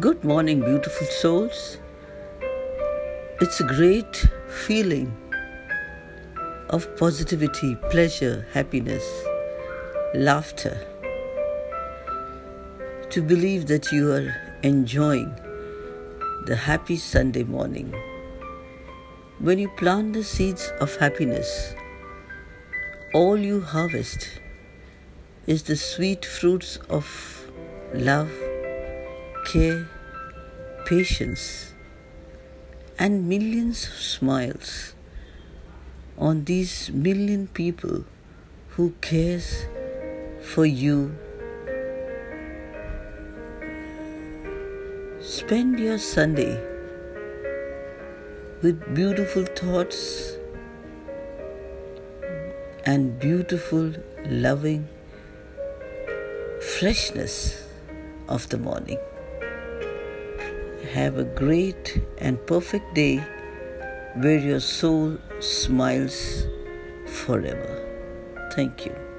Good morning, beautiful souls. It's a great feeling of positivity, pleasure, happiness, laughter to believe that you are enjoying the happy Sunday morning. When you plant the seeds of happiness, all you harvest is the sweet fruits of love, care, patience, and millions of smiles on these million people who cares for you. Spend your Sunday with beautiful thoughts and beautiful, loving freshness of the morning. Have a great and perfect day where your soul smiles forever. Thank you.